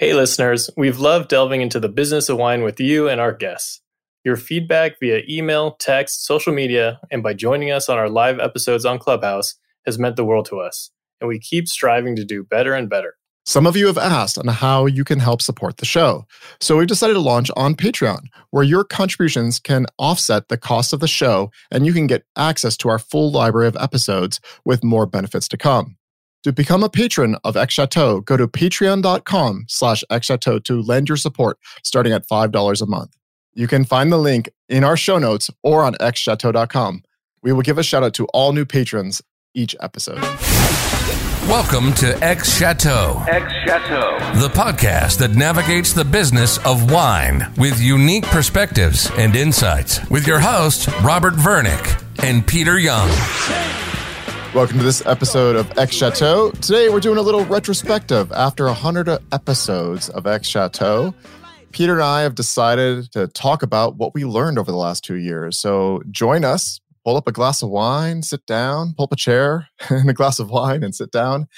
Hey, listeners, we've loved delving into the business of wine with you and our guests. Your feedback via email, text, social media, and by joining us on our live episodes on Clubhouse has meant the world to us, and we keep striving to do better and better. Some of you have asked on how you can help support the show. So we've decided to launch on Patreon, where your contributions can offset the cost of the show and you can get access to our full library of episodes with more benefits to come. To become a patron of X Chateau, go to patreon.com slash xchateau to lend your support starting at $5 a month. You can find the link in our show notes or on xchateau.com. We will give a shout out to all new patrons each episode. Welcome to X Chateau. X Chateau. The podcast that navigates the business of wine with unique perspectives and insights with your hosts, Robert Vernick and Peter Young. Welcome to this episode of X Chateau. Today we're doing a little retrospective after 100 episodes of X Chateau. Peter and I have decided to talk about what we learned over the last two years. So join us pull up a glass of wine, sit down, pull up a chair and a glass of wine and sit down.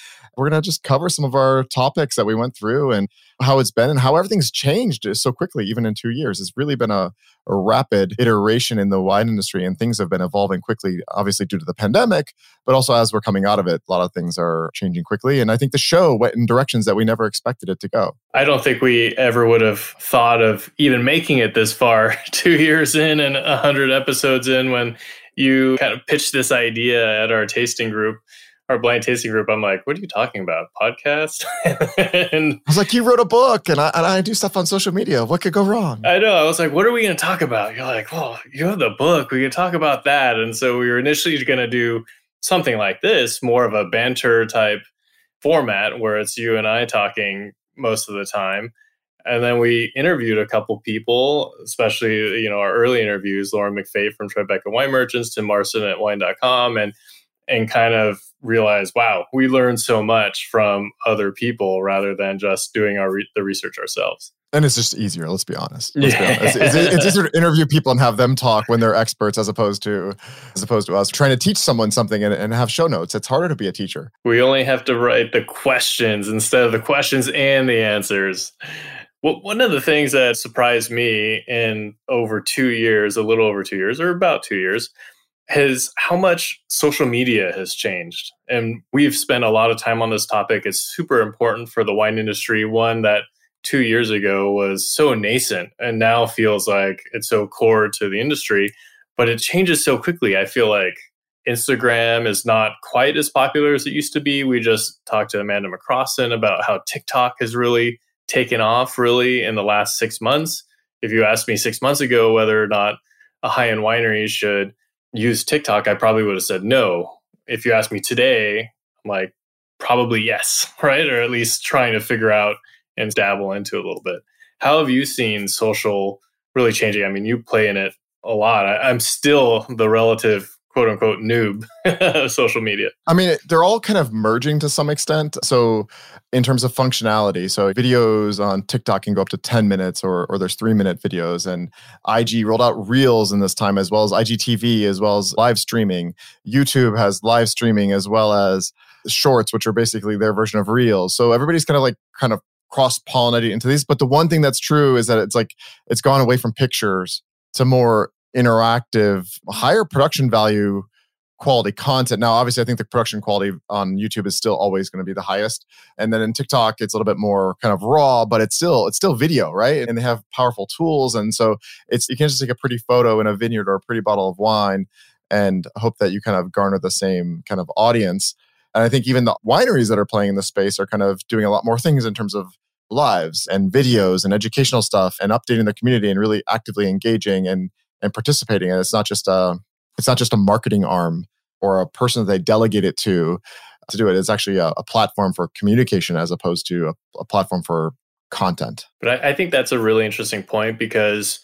We're going to just cover some of our topics that we went through and how it's been and how everything's changed uh, so quickly, even in two years. It's really been a, a rapid iteration in the wine industry and things have been evolving quickly, obviously due to the pandemic, but also as we're coming out of it, a lot of things are changing quickly. And I think the show went in directions that we never expected it to go. I don't think we ever would have thought of even making it this far, two years in and 100 episodes in, when you kind of pitched this idea at our tasting group, our blind tasting group. I'm like, what are you talking about? Podcast? and I was like, you wrote a book and I, and I do stuff on social media. What could go wrong? I know. I was like, what are we going to talk about? You're like, well, you have the book. We can talk about that. And so we were initially going to do something like this, more of a banter type format where it's you and I talking most of the time and then we interviewed a couple people, especially, you know, our early interviews, Lauren McFay from Tribeca Wine Merchants, Tim Marson at wine.com, and and kind of realize, wow, we learn so much from other people rather than just doing our re- the research ourselves. And it's just easier. Let's be honest. Let's yeah. be honest. It's, it's, it's, easier to interview people and have them talk when they're experts, as opposed to as opposed to us trying to teach someone something and, and have show notes. It's harder to be a teacher. We only have to write the questions instead of the questions and the answers. Well, one of the things that surprised me in over two years, a little over two years, or about two years, is how much social media has changed. And we've spent a lot of time on this topic. It's super important for the wine industry, one that two years ago was so nascent and now feels like it's so core to the industry, but it changes so quickly. I feel like Instagram is not quite as popular as it used to be. We just talked to Amanda McCrossin about how TikTok has really taken off really in the last six months. If you asked me six months ago whether or not a high end winery should use TikTok, I probably would have said no. If you ask me today, I'm like, probably yes, right? Or at least trying to figure out and dabble into a little bit. How have you seen social really changing? I mean, you play in it a lot. I, am still the relative quote unquote noob social media. I mean, they're all kind of merging to some extent. So, in terms of functionality, so videos on TikTok can go up to 10 minutes or, or there's three minute videos. And IG rolled out Reels in this time, as well as IGTV, as well as live streaming. YouTube has live streaming as well as shorts, which are basically their version of Reels. So, everybody's kind of like, kind of cross pollinating into these. But the one thing that's true is that it's like, it's gone away from pictures to more interactive, higher production value quality content. Now, obviously, I think the production quality on YouTube is still always going to be the highest. And then in TikTok, it's a little bit more kind of raw, but it's still it's still video, right? And they have powerful tools, and so it's you can't just take a pretty photo in a vineyard or a pretty bottle of wine and hope that you kind of garner the same kind of audience. And I think even the wineries that are playing in the space are kind of doing a lot more things in terms of lives and videos and educational stuff and updating the community and really actively engaging and and participating. And it's not just a it's not just a marketing arm or a person that they delegate it to to do it. It's actually a, a platform for communication as opposed to a, a platform for content. But I, I think that's a really interesting point because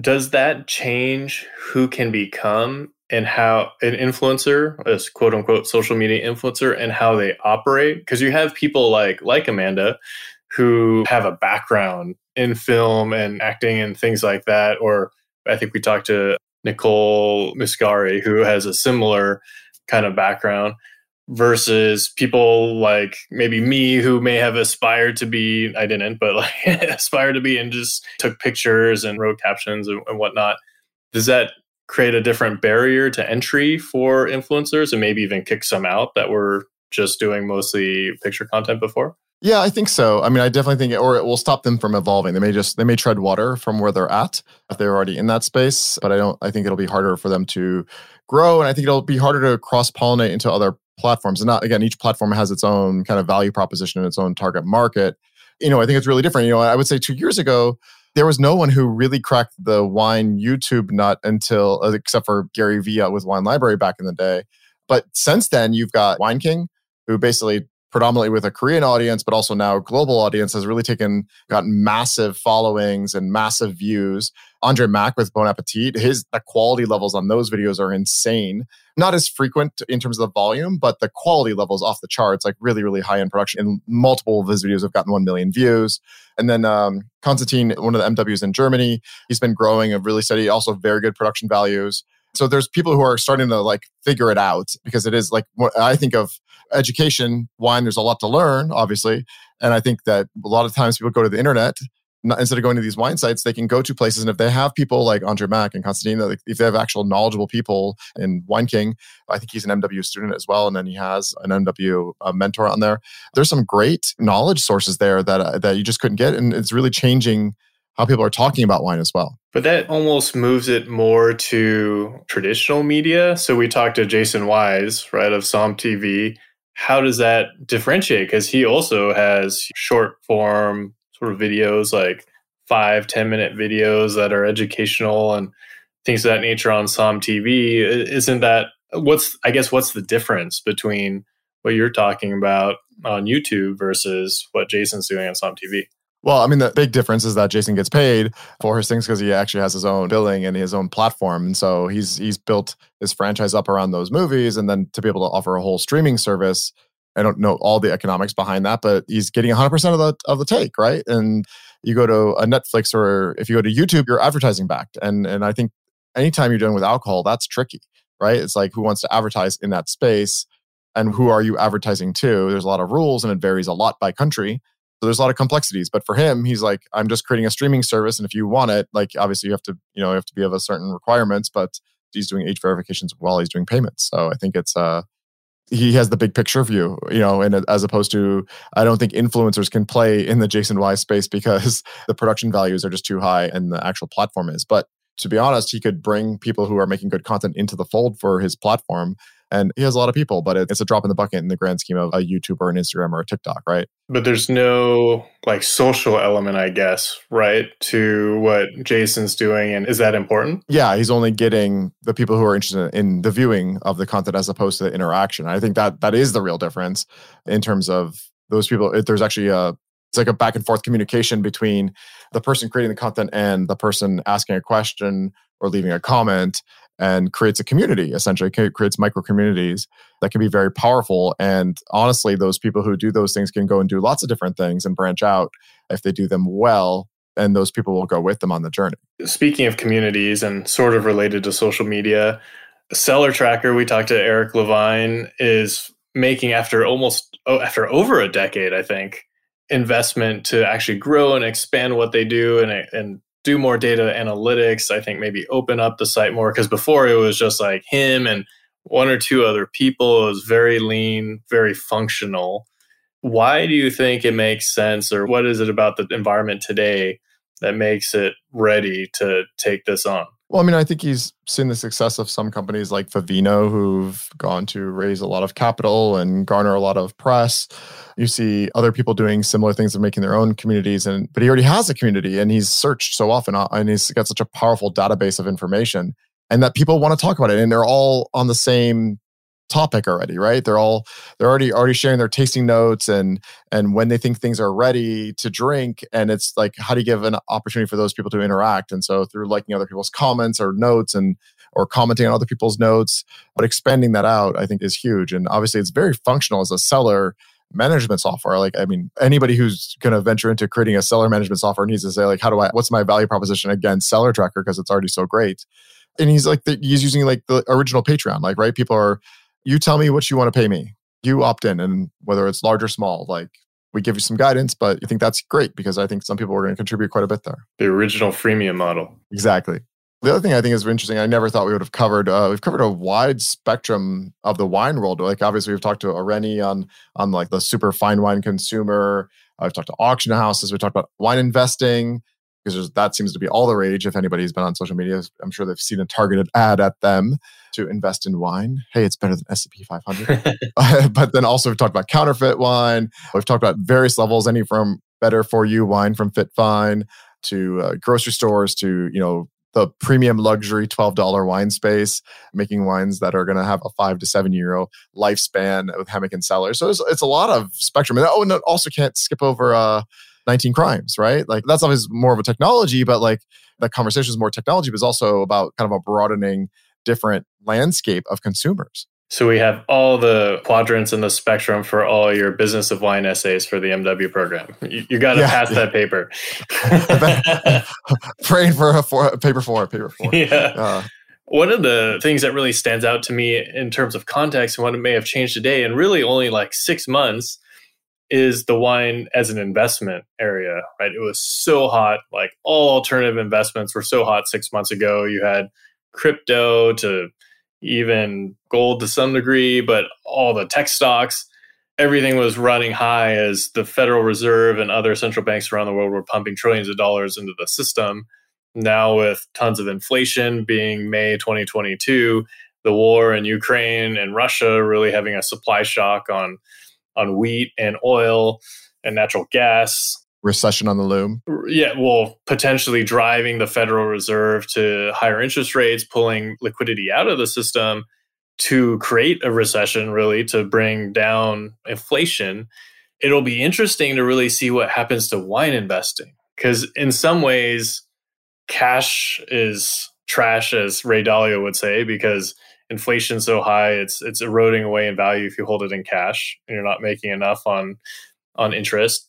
does that change who can become and how an influencer, a quote unquote social media influencer, and how they operate? Because you have people like like Amanda who have a background in film and acting and things like that, or I think we talked to Nicole Miscari, who has a similar kind of background. versus people like maybe me who may have aspired to be i didn't but like aspired to be and just took pictures and wrote captions and, and whatnot does that create a different barrier to entry for influencers and maybe even kick some out that were just doing mostly picture content before yeah, I think so. I mean, I definitely think, it, or it will stop them from evolving. They may just they may tread water from where they're at if they're already in that space. But I don't. I think it'll be harder for them to grow, and I think it'll be harder to cross pollinate into other platforms. And not again, each platform has its own kind of value proposition and its own target market. You know, I think it's really different. You know, I would say two years ago there was no one who really cracked the wine YouTube nut until, uh, except for Gary Vee with Wine Library back in the day. But since then, you've got Wine King, who basically predominantly with a Korean audience, but also now a global audience, has really taken gotten massive followings and massive views. Andre Mack with Bon Appetit, his the quality levels on those videos are insane. Not as frequent in terms of the volume, but the quality levels off the charts, like really, really high end production. And multiple of his videos have gotten 1 million views. And then um, Konstantin, one of the MWs in Germany, he's been growing a really steady, also very good production values. So there's people who are starting to like figure it out because it is like what I think of education, wine, there's a lot to learn, obviously. And I think that a lot of times people go to the internet instead of going to these wine sites, they can go to places. And if they have people like Andre Mack and Konstantin, if they have actual knowledgeable people in Wine King, I think he's an MW student as well. And then he has an MW uh, mentor on there. There's some great knowledge sources there that, uh, that you just couldn't get. And it's really changing how people are talking about wine as well. But that almost moves it more to traditional media. So we talked to Jason Wise, right, of Somm TV. How does that differentiate? Because he also has short form sort of videos, like five, 10 minute videos that are educational and things of that nature on Somm TV. Isn't that what's, I guess, what's the difference between what you're talking about on YouTube versus what Jason's doing on Somm TV? Well, I mean, the big difference is that Jason gets paid for his things because he actually has his own billing and his own platform, and so he's he's built his franchise up around those movies, and then to be able to offer a whole streaming service. I don't know all the economics behind that, but he's getting 100 percent of the of the take, right? And you go to a Netflix or if you go to YouTube, you're advertising backed, and and I think anytime you're dealing with alcohol, that's tricky, right? It's like who wants to advertise in that space, and who are you advertising to? There's a lot of rules, and it varies a lot by country so there's a lot of complexities. But for him, he's like, I'm just creating a streaming service. And if you want it, like obviously you have to, you know, you have to be of a certain requirements, but he's doing age verifications while he's doing payments. So I think it's uh he has the big picture view, you know, and as opposed to, I don't think influencers can play in the Jason Wise space because the production values are just too high and the actual platform is. But to be honest, he could bring people who are making good content into the fold for his platform and he has a lot of people, but it's a drop in the bucket in the grand scheme of a YouTube or an Instagram or a TikTok, right? But there's no like social element, I guess, right, to what Jason's doing. And is that important? Yeah, he's only getting the people who are interested in the viewing of the content as opposed to the interaction. I think that that is the real difference in terms of those people. If there's actually a it's like a back and forth communication between the person creating the content and the person asking a question or leaving a comment and creates a community essentially. Creates micro communities that can be very powerful. And honestly those people who do those things can go and do lots of different things and branch out if they do them well and those people will go with them on the journey. Speaking of communities and sort of related to social media CellarTracker we talked to Eric LeVine is making after almost oh, after over a decade i think investment to actually grow and expand what they do and, and do more data analytics. I think maybe open up the site more because before it was just like him and one or two other people. It was very lean, very functional. Why do you think it makes sense, or what is it about the environment today that makes it ready to take this on? Well, I mean, I think he's seen the success of some companies like Vivino who've gone to raise a lot of capital and garner a lot of press. You see other people doing similar things and making their own communities, and but he already has a community and he's searched so often uh, and he's got such a powerful database of information and that people want to talk about it and they're all on the same topic already right? They're all they're already already sharing their tasting notes and and when they think things are ready to drink and it's like how do you give an opportunity for those people to interact? And so through liking other people's comments or notes and or commenting on other people's notes but expanding that out i think is huge. And obviously it's very functional as a cellar management software. Like i mean anybody who's going to venture into creating a cellar management software needs to say like how do i what's my value proposition against CellarTracker? Because it's already so great. And he's like the, he's using like the original patreon like right? People are you tell me what you want to pay me you opt in, and whether it's large or small, like we give you some guidance, but you think that's great because I think some people are going to contribute quite a bit there. The original freemium model. Exactly. The other thing I think is interesting, I never thought we would have covered. Uh, we've covered a wide spectrum of the wine world. Like obviously, we've talked to Areni on on like the super fine wine consumer. I've talked to auction houses. We talked about wine investing because that seems to be all the rage. If anybody's been on social media, I'm sure they've seen a targeted ad at them to invest in wine. Hey, it's better than S&P 500. but then also we've talked about counterfeit wine. We've talked about various levels, any from better for you wine from FitVine to uh, grocery stores to you know the premium luxury $12 wine space, making wines that are going to have a five to seven year lifespan with Hemmick and Cellar. So it's, it's a lot of spectrum. And oh, and also can't skip over uh, 19 crimes, right? Like that's always more of a technology, but like that conversation is more technology, but it's also about kind of a broadening different landscape of consumers. So we have all the quadrants in the spectrum for all your business of wine essays for the MW program. You, you got to yeah, pass yeah. that paper. Praying for a four, paper four, paper four. Yeah. Uh, one of the things that really stands out to me in terms of context and what it may have changed today, and really only like six months, is the wine as an investment area, right? It was so hot. Like all alternative investments were so hot six months ago. You had crypto to even gold to some degree, but all the tech stocks, everything was running high as the Federal Reserve and other central banks around the world were pumping trillions of dollars into the system. Now, with tons of inflation being May 2022, the war in Ukraine and Russia really having a supply shock on, on wheat and oil and natural gas recession on the loom? Yeah, well, potentially driving the Federal Reserve to higher interest rates, pulling liquidity out of the system to create a recession, really, to bring down inflation. It'll be interesting to really see what happens to wine investing. Because in some ways, cash is trash, as Ray Dalio would say, because inflation's so high, it's it's eroding away in value if you hold it in cash and you're not making enough on on interest.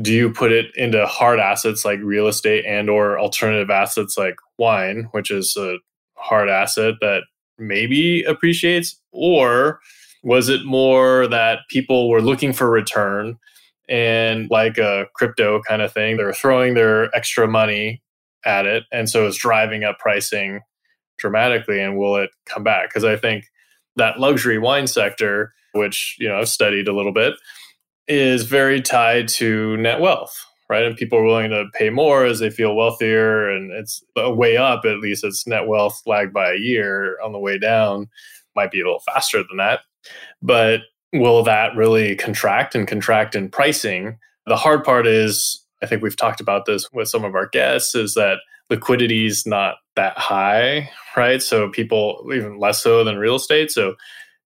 Do you put it into hard assets like real estate and or alternative assets like wine which is a hard asset that maybe appreciates? Or was it more that people were looking for return and like a crypto kind of thing they're throwing their extra money at it and so it's driving up pricing dramatically and will it come back because i think that luxury wine sector which you know i've studied a little bit is very tied to net wealth, right? And people are willing to pay more as they feel wealthier. And it's a way up, at least it's net wealth lagged by a year. On the way down, might be a little faster than that. But will that really contract and contract in pricing? The hard part is, I think we've talked about this with some of our guests, is that liquidity is not that high, right? So people, even less so than real estate. So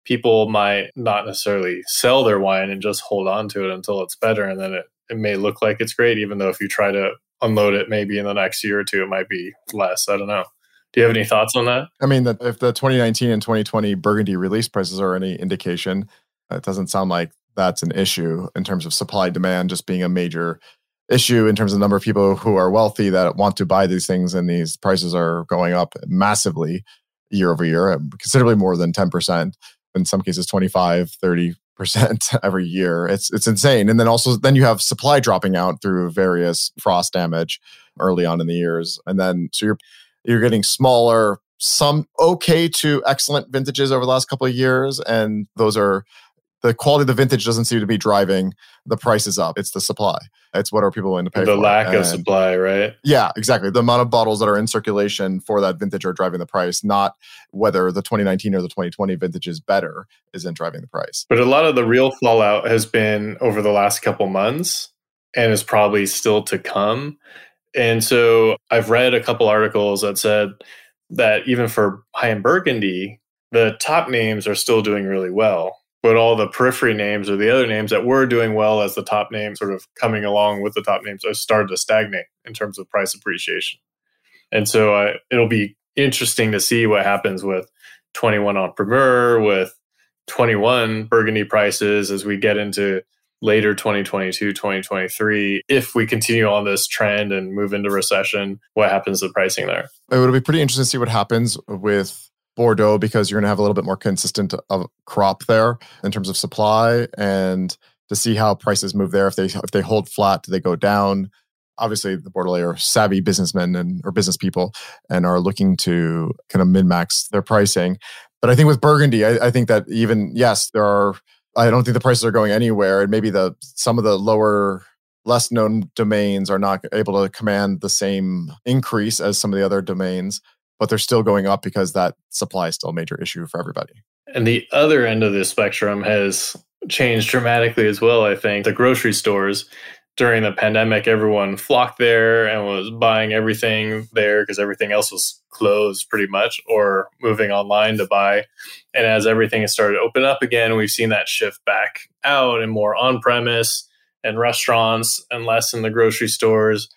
people might not necessarily sell their wine and just hold on to it until it's better. And then it, it may look like it's great, even though if you try to unload it maybe in the next year or two, it might be less. I don't know. Do you have any thoughts on that? I mean, if the 2019 and 2020 Burgundy release prices are any indication, it doesn't sound like that's an issue in terms of supply demand just being a major issue in terms of the number of people who are wealthy that want to buy these things and these prices are going up massively year over year considerably more than 10% in some cases 25 30 percent every year. It's it's insane. And then also then you have supply dropping out through various frost damage early on in the years. And then so you're you're getting smaller some okay to excellent vintages over the last couple of years and those are the quality of the vintage doesn't seem to be driving the prices up. It's the supply. It's what are people willing to pay the for. The lack and of supply, right? Yeah, exactly. The amount of bottles that are in circulation for that vintage are driving the price, not whether the 2019 or the 2020 vintage is better isn't driving the price. But a lot of the real fallout has been over the last couple months and is probably still to come. And so I've read a couple articles that said that even for high end Burgundy, the top names are still doing really well but all the periphery names or the other names that were doing well as the top names sort of coming along with the top names are started to stagnate in terms of price appreciation. And so uh, it'll be interesting to see what happens with 21 en primeur with 21 burgundy prices as we get into later 2022 2023 if we continue on this trend and move into recession what happens to pricing there? It would be pretty interesting to see what happens with Bordeaux because you're going to have a little bit more consistent of crop there in terms of supply and to see how prices move there. If they if they hold flat, do they go down? Obviously, the Bordelais are savvy businessmen and or business people and are looking to kind of min max their pricing. But I think with Burgundy, I, I think that even yes, there are. I don't think the prices are going anywhere, and maybe the some of the lower less known domains are not able to command the same increase as some of the other domains but they're still going up because that supply is still a major issue for everybody. And the other end of the spectrum has changed dramatically as well, I think. The grocery stores during the pandemic, everyone flocked there and was buying everything there because everything else was closed pretty much or moving online to buy. And as everything has started to open up again, we've seen that shift back out and more on premise and restaurants and less in the grocery stores.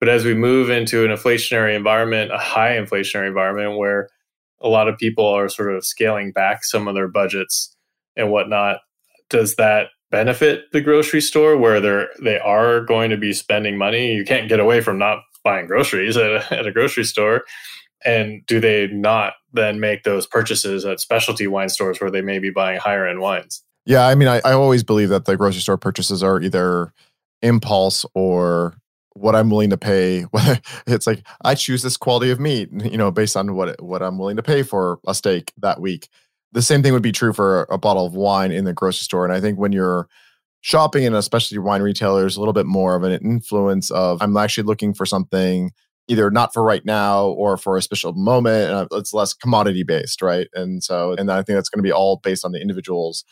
But as we move into an inflationary environment, a high inflationary environment where a lot of people are sort of scaling back some of their budgets and whatnot, does that benefit the grocery store where they're they are going to be spending money? You can't get away from not buying groceries at a, at a grocery store. And do they not then make those purchases at specialty wine stores where they may be buying higher end wines? Yeah, I mean, I, I always believe that the grocery store purchases are either impulse or what I'm willing to pay. it's like I choose this quality of meat, you know, based on what what I'm willing to pay for a steak that week. The same thing would be true for a bottle of wine in the grocery store. And I think when you're shopping in especially wine retailers, a little bit more of an influence of I'm actually looking for something either not for right now or for a special moment. And uh, it's less commodity based, right? And so, and I think that's going to be all based on the individual's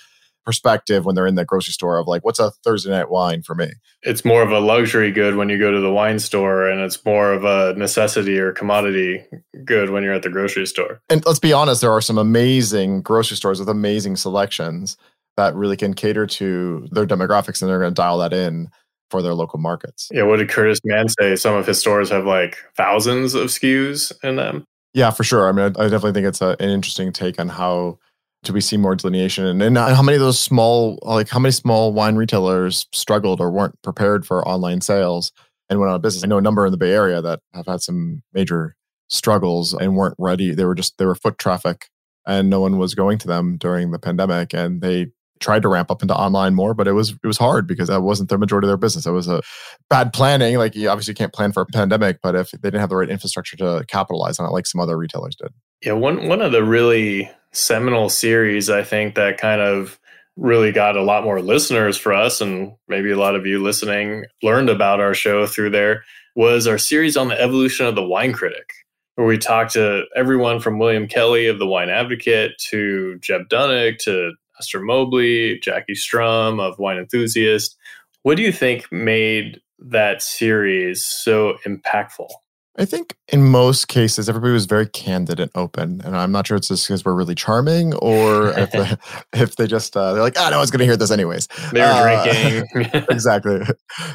perspective when they're in the grocery store of like, what's a Thursday night wine for me? It's more of a luxury good when you go to the wine store, and it's more of a necessity or commodity good when you're at the grocery store. And let's be honest, there are some amazing grocery stores with amazing selections that really can cater to their demographics and they're going to dial that in for their local markets. Yeah, what did Curtis Mann say? Some of his stores have like thousands of SKUs in them. Yeah, for sure. I mean, I, I definitely think it's a, an interesting take on how do we see more delineation and, and how many of those small like how many small wine retailers struggled or weren't prepared for online sales and went out of business? I know a number in the bay area that have had some major struggles and weren't ready. They were just they were foot traffic and no one was going to them during the pandemic and they tried to ramp up into online more but it was it was hard because that wasn't the majority of their business. It was a bad planning. Like you obviously can't plan for a pandemic but if they didn't have the right infrastructure to capitalize on it like some other retailers did. Yeah one one of the really seminal series, I think, that kind of really got a lot more listeners for us, and maybe a lot of you listening learned about our show through there, was our series on the evolution of the wine critic, where we talked to everyone from William Kelley of the Wine Advocate to Jeb Dunnuck to Esther Mobley, Jackie Strum of Wine Enthusiast. What do you think made that series so impactful? I think in most cases, everybody was very candid and open, and I'm not sure it's just because we're really charming, or if they, if they just uh, they're like, "Ah, oh, no one's going to hear this anyways." They were uh, drinking, exactly.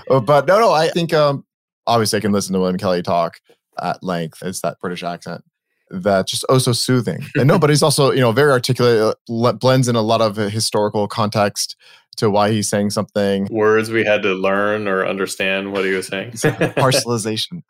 Uh, but no, no, I think um, obviously I can listen to William Kelley talk at length. It's that British accent that just oh so soothing. And no, but he's also you know very articulate, uh, blends in a lot of historical context to why he's saying something. Words we had to learn or understand what he was saying. Parcelization.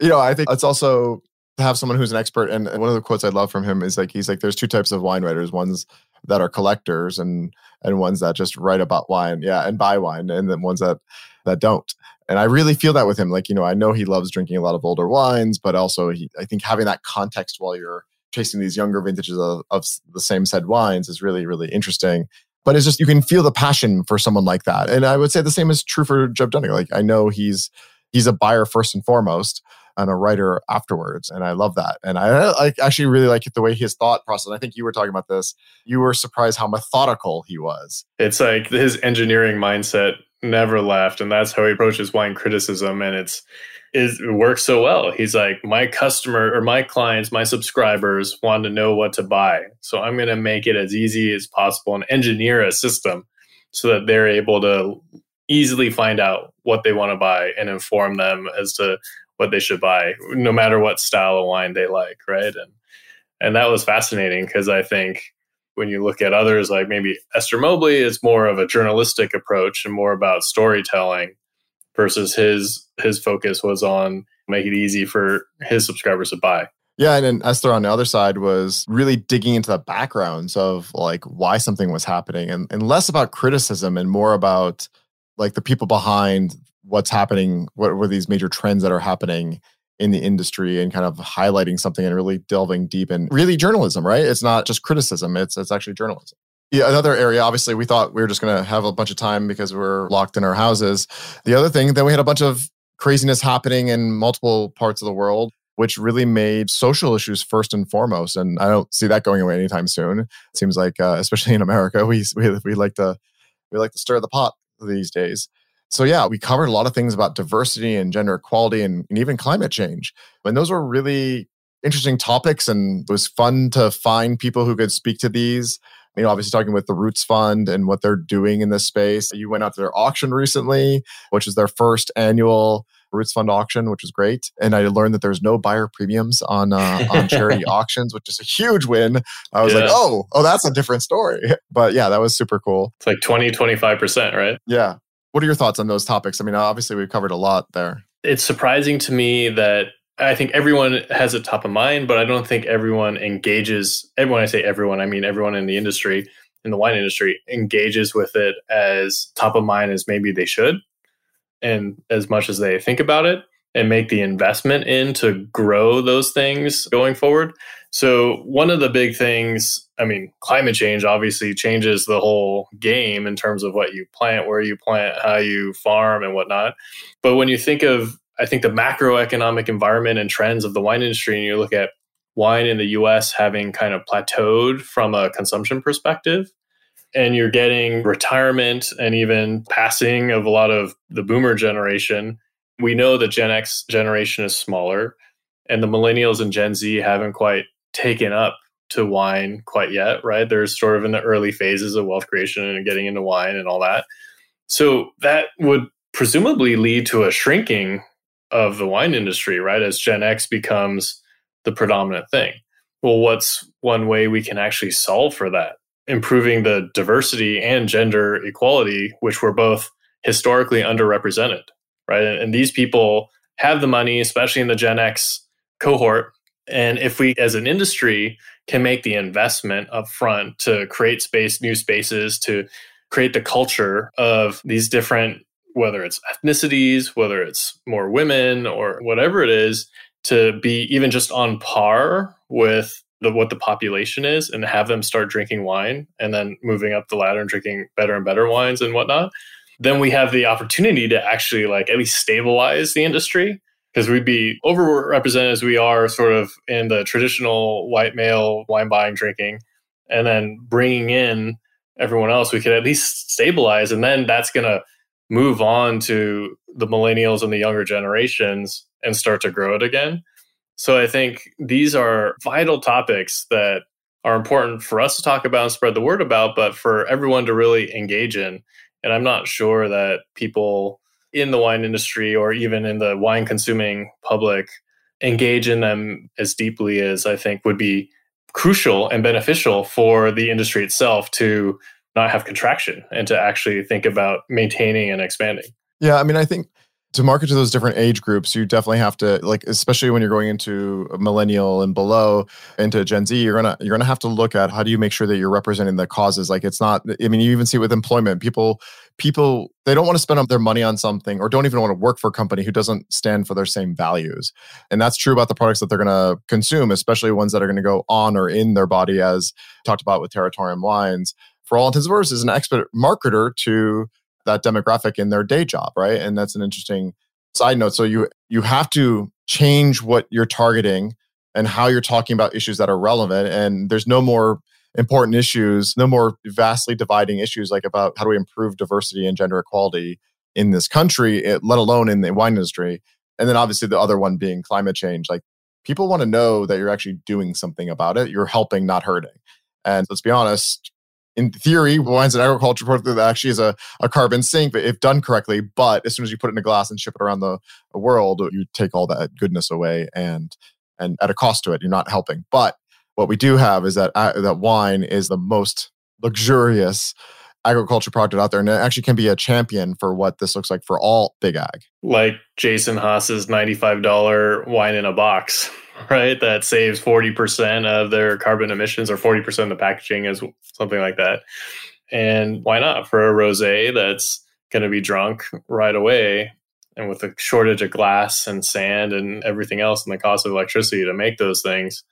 you know, I think it's also to have someone who's an expert. And one of the quotes I love from him is like, he's like, there's two types of wine writers. Ones that are collectors and and ones that just write about wine, yeah, and buy wine, and then ones that that don't. And I really feel that with him. Like, you know, I know he loves drinking a lot of older wines, but also he, I think having that context while you're chasing these younger vintages of, of the same said wines is really, really interesting. But it's just, you can feel the passion for someone like that. And I would say the same is true for Jeb Dunnuck. Like, I know he's, he's a buyer first and foremost and a writer afterwards. And I love that. And I, I actually really like it, the way his thought process. I think you were talking about this. You were surprised how methodical he was. It's like his engineering mindset never left. And that's how he approaches wine criticism. And it's, is it works so well. He's like, my customer or my clients, my subscribers want to know what to buy. So I'm going to make it as easy as possible and engineer a system so that they're able to easily find out what they want to buy and inform them as to what they should buy, no matter what style of wine they like, right? And and that was fascinating because I think when you look at others like maybe Esther Mobley, it's more of a journalistic approach and more about storytelling versus his his focus was on make it easy for his subscribers to buy. Yeah, and then Esther on the other side was really digging into the backgrounds of like why something was happening and, and less about criticism and more about like the people behind what's happening, what were these major trends that are happening in the industry and kind of highlighting something and really delving deep in really journalism, right? It's not just criticism, it's it's actually journalism. Yeah, another area, obviously, we thought we were just going to have a bunch of time because we are locked in our houses. The other thing, then we had a bunch of craziness happening in multiple parts of the world, which really made social issues first and foremost. And I don't see that going away anytime soon. It seems like, uh, especially in America, we, we, we like to we like to stir the pot these days. So yeah, we covered a lot of things about diversity and gender equality and, and even climate change. And those were really interesting topics and it was fun to find people who could speak to these you know, obviously talking with the Roots Fund and what they're doing in this space. You went out to their auction recently, which is their first annual Roots Fund auction, which was great. And I learned that there's no buyer premiums on uh, on charity auctions, which is a huge win. I was yeah. like, oh, oh, that's a different story. But yeah, that was super cool. It's like 20, 25%, right? Yeah. What are your thoughts on those topics? I mean, obviously we've covered a lot there. It's surprising to me that I think everyone has it top of mind, but I don't think everyone engages. Everyone, I say everyone, I mean everyone in the industry, in the wine industry, engages with it as top of mind as maybe they should, and as much as they think about it and make the investment in to grow those things going forward. So, one of the big things, I mean, climate change obviously changes the whole game in terms of what you plant, where you plant, how you farm, and whatnot. But when you think of I think the macroeconomic environment and trends of the wine industry, and you look at wine in the US having kind of plateaued from a consumption perspective, and you're getting retirement and even passing of a lot of the boomer generation. We know the Gen X generation is smaller, and the millennials and Gen Z haven't quite taken up to wine quite yet, right? They're sort of in the early phases of wealth creation and getting into wine and all that. So that would presumably lead to a shrinking of the wine industry, right? As Gen X becomes the predominant thing. Well, what's one way we can actually solve for that? Improving the diversity and gender equality, which were both historically underrepresented, right? And these people have the money, especially in the Gen X cohort. And if we, as an industry, can make the investment up front to create space, new spaces, to create the culture of these different whether it's ethnicities, whether it's more women or whatever it is, to be even just on par with the, what the population is and have them start drinking wine and then moving up the ladder and drinking better and better wines and whatnot, then we have the opportunity to actually like at least stabilize the industry because we'd be overrepresented as we are sort of in the traditional white male wine buying drinking and then bringing in everyone else we could at least stabilize and then that's going to move on to the millennials and the younger generations and start to grow it again. So I think these are vital topics that are important for us to talk about and spread the word about, but for everyone to really engage in. And I'm not sure that people in the wine industry or even in the wine consuming public engage in them as deeply as I think would be crucial and beneficial for the industry itself to not have contraction and to actually think about maintaining and expanding. Yeah, I mean, I think to market to those different age groups, you definitely have to like, especially when you're going into millennial and below into Gen Z, you're gonna you're gonna have to look at how do you make sure that you're representing the causes. Like, it's not. I mean, you even see it with employment. People people they don't want to spend up their money on something or don't even want to work for a company who doesn't stand for their same values. And that's true about the products that they're going to consume, especially ones that are going to go on or in their body, as talked about with Territorium wines for all intents and purposes, an expert marketer to that demographic in their day job, right? And that's an interesting side note. So you you have to change what you're targeting and how you're talking about issues that are relevant. And there's no more important issues, no more vastly dividing issues like about how do we improve diversity and gender equality in this country, let alone in the wine industry. And then obviously the other one being climate change. Like people want to know that you're actually doing something about it. You're helping, not hurting. And let's be honest, in theory, wines and agriculture product that actually is a, a carbon sink, but if done correctly. But as soon as you put it in a glass and ship it around the, the world, you take all that goodness away and and at a cost to it. You're not helping. But what we do have is that uh, that wine is the most luxurious agriculture product out there, and it actually can be a champion for what this looks like for all big ag. Like Jason Haas's ninety-five dollar wine in a box right? That saves 40% of their carbon emissions or 40% of the packaging is something like that. And why not for a rosé that's going to be drunk right away and with a shortage of glass and sand and everything else and the cost of electricity to make those things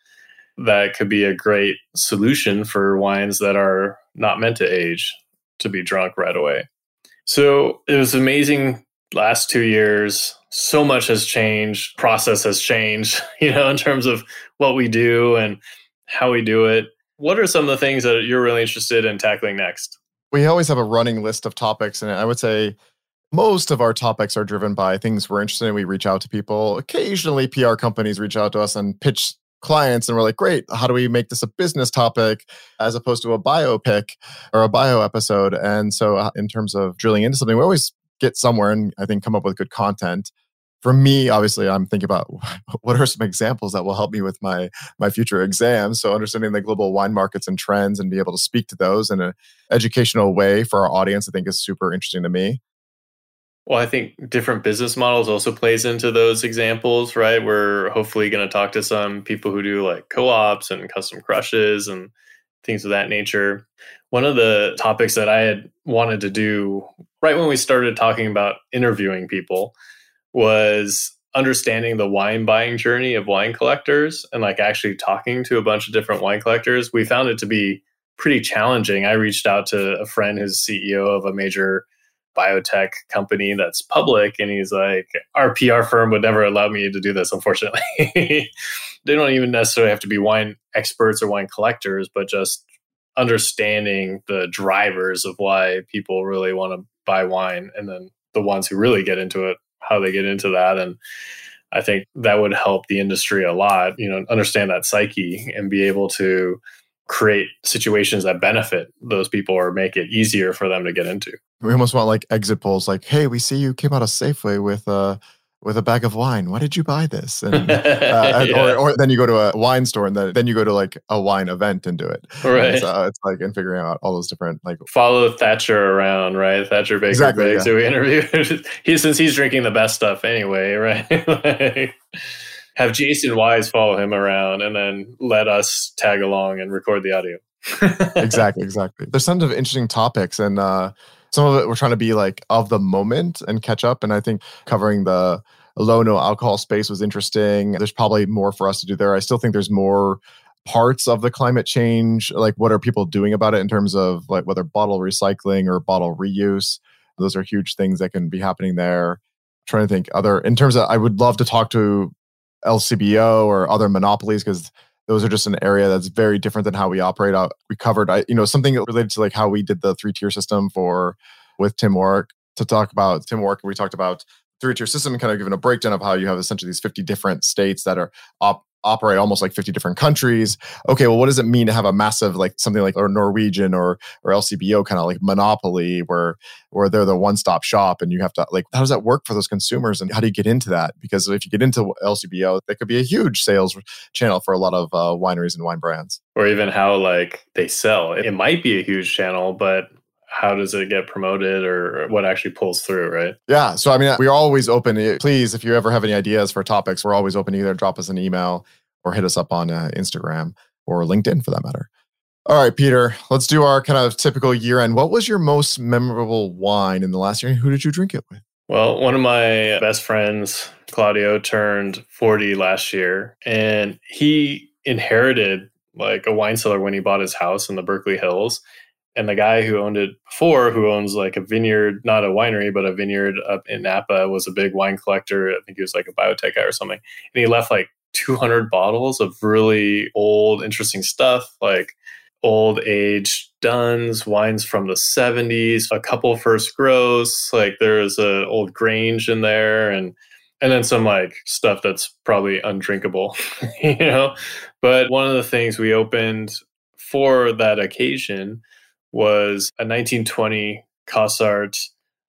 that could be a great solution for wines that are not meant to age to be drunk right away. So it was amazing last 2 years so much has changed, process has changed, you know, in terms of what we do and how we do it. What are some of the things that you're really interested in tackling next? We always have a running list of topics, and I would say most of our topics are driven by things we're interested in. We reach out to people. Occasionally, PR companies reach out to us and pitch clients, and we're like, great, how do we make this a business topic as opposed to a biopic or a bio episode? And so, uh, in terms of drilling into something, we always get somewhere and I think come up with good content for me obviously i'm thinking about what are some examples that will help me with my my future exams. So understanding the global wine markets and trends and be able to speak to those in an educational way for our audience i think is super interesting to me. Well i think different business models also plays into those examples right? We're hopefully going to talk to some people who do like co-ops and custom crushes and things of that nature. One of the topics that i had wanted to do right when we started talking about interviewing people was understanding the wine buying journey of wine collectors and like actually talking to a bunch of different wine collectors. We found it to be pretty challenging. I reached out to a friend who's CEO of a major biotech company that's public and he's like our PR firm would never allow me to do this unfortunately. they don't even necessarily have to be wine experts or wine collectors but just understanding the drivers of why people really want to buy wine and then the ones who really get into it how they get into that and I think that would help the industry a lot, you know, understand that psyche and be able to create situations that benefit those people or make it easier for them to get into. We almost want like exit polls like, hey, we see you came out of Safeway with uh with a bag of wine. Why did you buy this? And, uh, yeah. or, or then you go to a wine store and then, then you go to like a wine event and do it. Right. So it's like and figuring out all those different like follow Thatcher around, right? Thatcher Baker exactly, Bakes, yeah. who we interviewed. he since he's drinking the best stuff anyway, right? like, have Jason Wise follow him around and then let us tag along and record the audio. exactly, exactly. There's tons of interesting topics and uh some of it we're trying to be like of the moment and catch up. And I think covering the low no alcohol space was interesting. There's probably more for us to do there. I still think there's more parts of the climate change. Like, what are people doing about it in terms of like whether bottle recycling or bottle reuse? Those are huge things that can be happening there. I'm trying to think other in terms of I would love to talk to LCBO or other monopolies because those are just an area that's very different than how we operate we covered you know something related to like how we did the three tier system for with tim warwick to talk about tim warwick we talked about three tier system kind of given a breakdown of how you have essentially these 50 different states that are op- operate almost like 50 different countries. Okay, well, what does it mean to have a massive like something like or Norwegian or or LCBO kind of like monopoly where where they're the one stop shop and you have to like how does that work for those consumers and how do you get into that? Because if you get into LCBO, that could be a huge sales channel for a lot of uh, wineries and wine brands. Or even how like they sell. It might be a huge channel, but how does it get promoted or what actually pulls through, right? Yeah. So, I mean, we're always open. Please, if you ever have any ideas for topics, we're always open. Either drop us an email or hit us up on uh, Instagram or LinkedIn for that matter. All right, Peter, let's do our kind of typical year end. What was your most memorable wine in the last year and who did you drink it with? Well, one of my best friends, Claudio, turned 40 last year and he inherited like a wine cellar when he bought his house in the Berkeley Hills and the guy who owned it before, who owns like a vineyard, not a winery, but a vineyard up in Napa, was a big wine collector. I think he was like a biotech guy or something. And he left like 200 bottles of really old, interesting stuff, like old age duns, wines from the 70s, a couple first grows. Like there's a old Grange in there, and and then some like stuff that's probably undrinkable, you know. But one of the things we opened for that occasion was a 1920 Cossart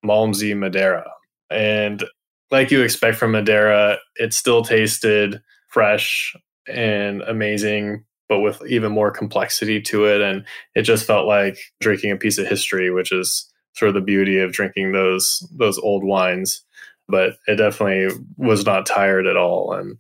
Malmsey Madeira. And like you expect from Madeira, it still tasted fresh and amazing, but with even more complexity to it. And it just felt like drinking a piece of history, which is sort of the beauty of drinking those those old wines. but it definitely was not tired at all. And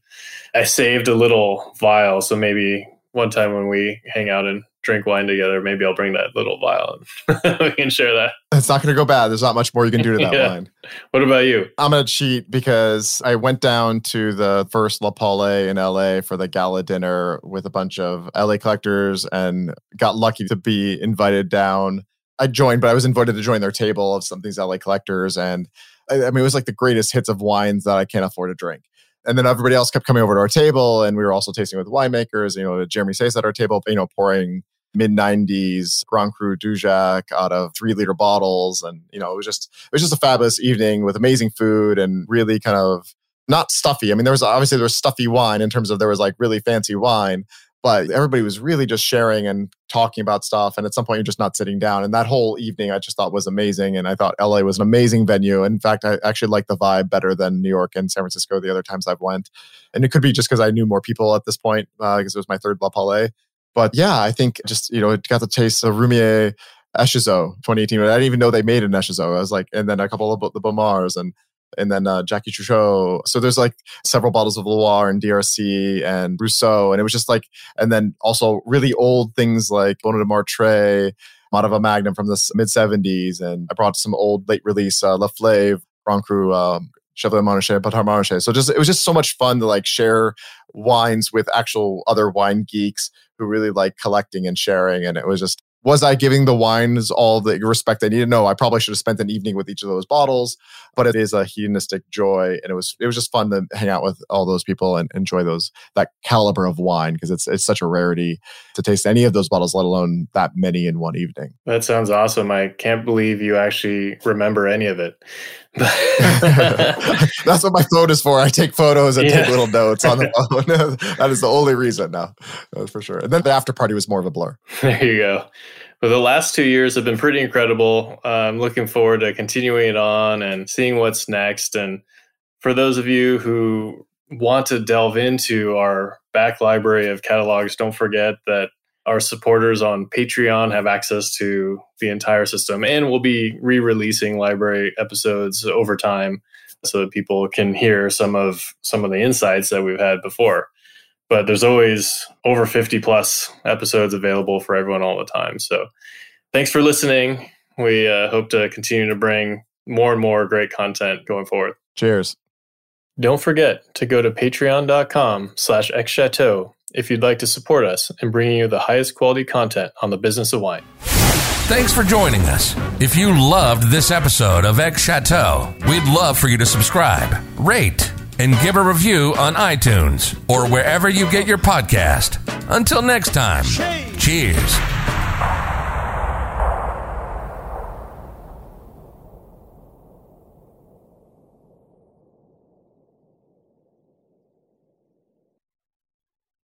I saved a little vial, so maybe one time when we hang out and drink wine together, maybe I'll bring that little vial and we can share that. It's not going to go bad. There's not much more you can do to that yeah. wine. What about you? I'm going to cheat because I went down to the first La Paulée in LA for the gala dinner with a bunch of LA collectors and got lucky to be invited down. I joined, but I was invited to join their table of some of these LA collectors. And I, I mean, it was like the greatest hits of wines that I can't afford to drink and then everybody else kept coming over to our table and we were also tasting with winemakers you know Jeremy Seysses at our table you know pouring mid 90s Grand Cru Dujac out of three liter bottles. And, you know, it was just, it was just a fabulous evening with amazing food and really kind of not stuffy. I mean, there was obviously there was stuffy wine in terms of there was like really fancy wine, but everybody was really just sharing and talking about stuff. And at some point, you're just not sitting down. And that whole evening, I just thought was amazing. And I thought LA was an amazing venue. In fact, I actually like the vibe better than New York and San Francisco the other times I've went. And it could be just because I knew more people at this point because uh, it was my third La Paulée. But yeah, I think just, you know, it got the taste of Roumier Echézeaux 2018. I didn't even know they made an Echézeaux. I was like, and then a couple of the Bomars and and then uh, Jacky Truchot. So there's like several bottles of Leroy and DRC and Rousseau. And it was just like, and then also really old things like Bonneau du Martray, Modava Magnum from the mid 70s. And I brought some old late release uh, Leflaive, Grand Cru, um, Chevalier Montrachet, Montrachet. So just, it was just so much fun to like share wines with actual other wine geeks who really like collecting and sharing. And it was just, was I giving the wines all the respect they needed? No, I probably should have spent an evening with each of those bottles, but it is a hedonistic joy. And it was, it was just fun to hang out with all those people and enjoy those, that caliber of wine because it's, it's such a rarity to taste any of those bottles, let alone that many in one evening. That sounds awesome. I can't believe you actually remember any of it. That's what my phone is for. I take photos and yeah. take little notes on the phone. that is the only reason now, That's for sure. And then the after party was more of a blur. There you go. Well, the last two years have been pretty incredible. Uh, I'm looking forward to continuing it on and seeing what's next. And for those of you who want to delve into our back library of catalogs, don't forget that our supporters on Patreon have access to the entire system, and we'll be re releasing library episodes over time so that people can hear some of some of the insights that we've had before. But there's always over 50 plus episodes available for everyone all the time. So thanks for listening. We uh, hope to continue to bring more and more great content going forward. Cheers. Don't forget to go to patreon.com slash xchateau if you'd like to support us in bringing you the highest quality content on the business of wine. Thanks for joining us. If you loved this episode of X Chateau, we'd love for you to subscribe, rate, and give a review on iTunes or wherever you get your podcast. Until next time, cheers.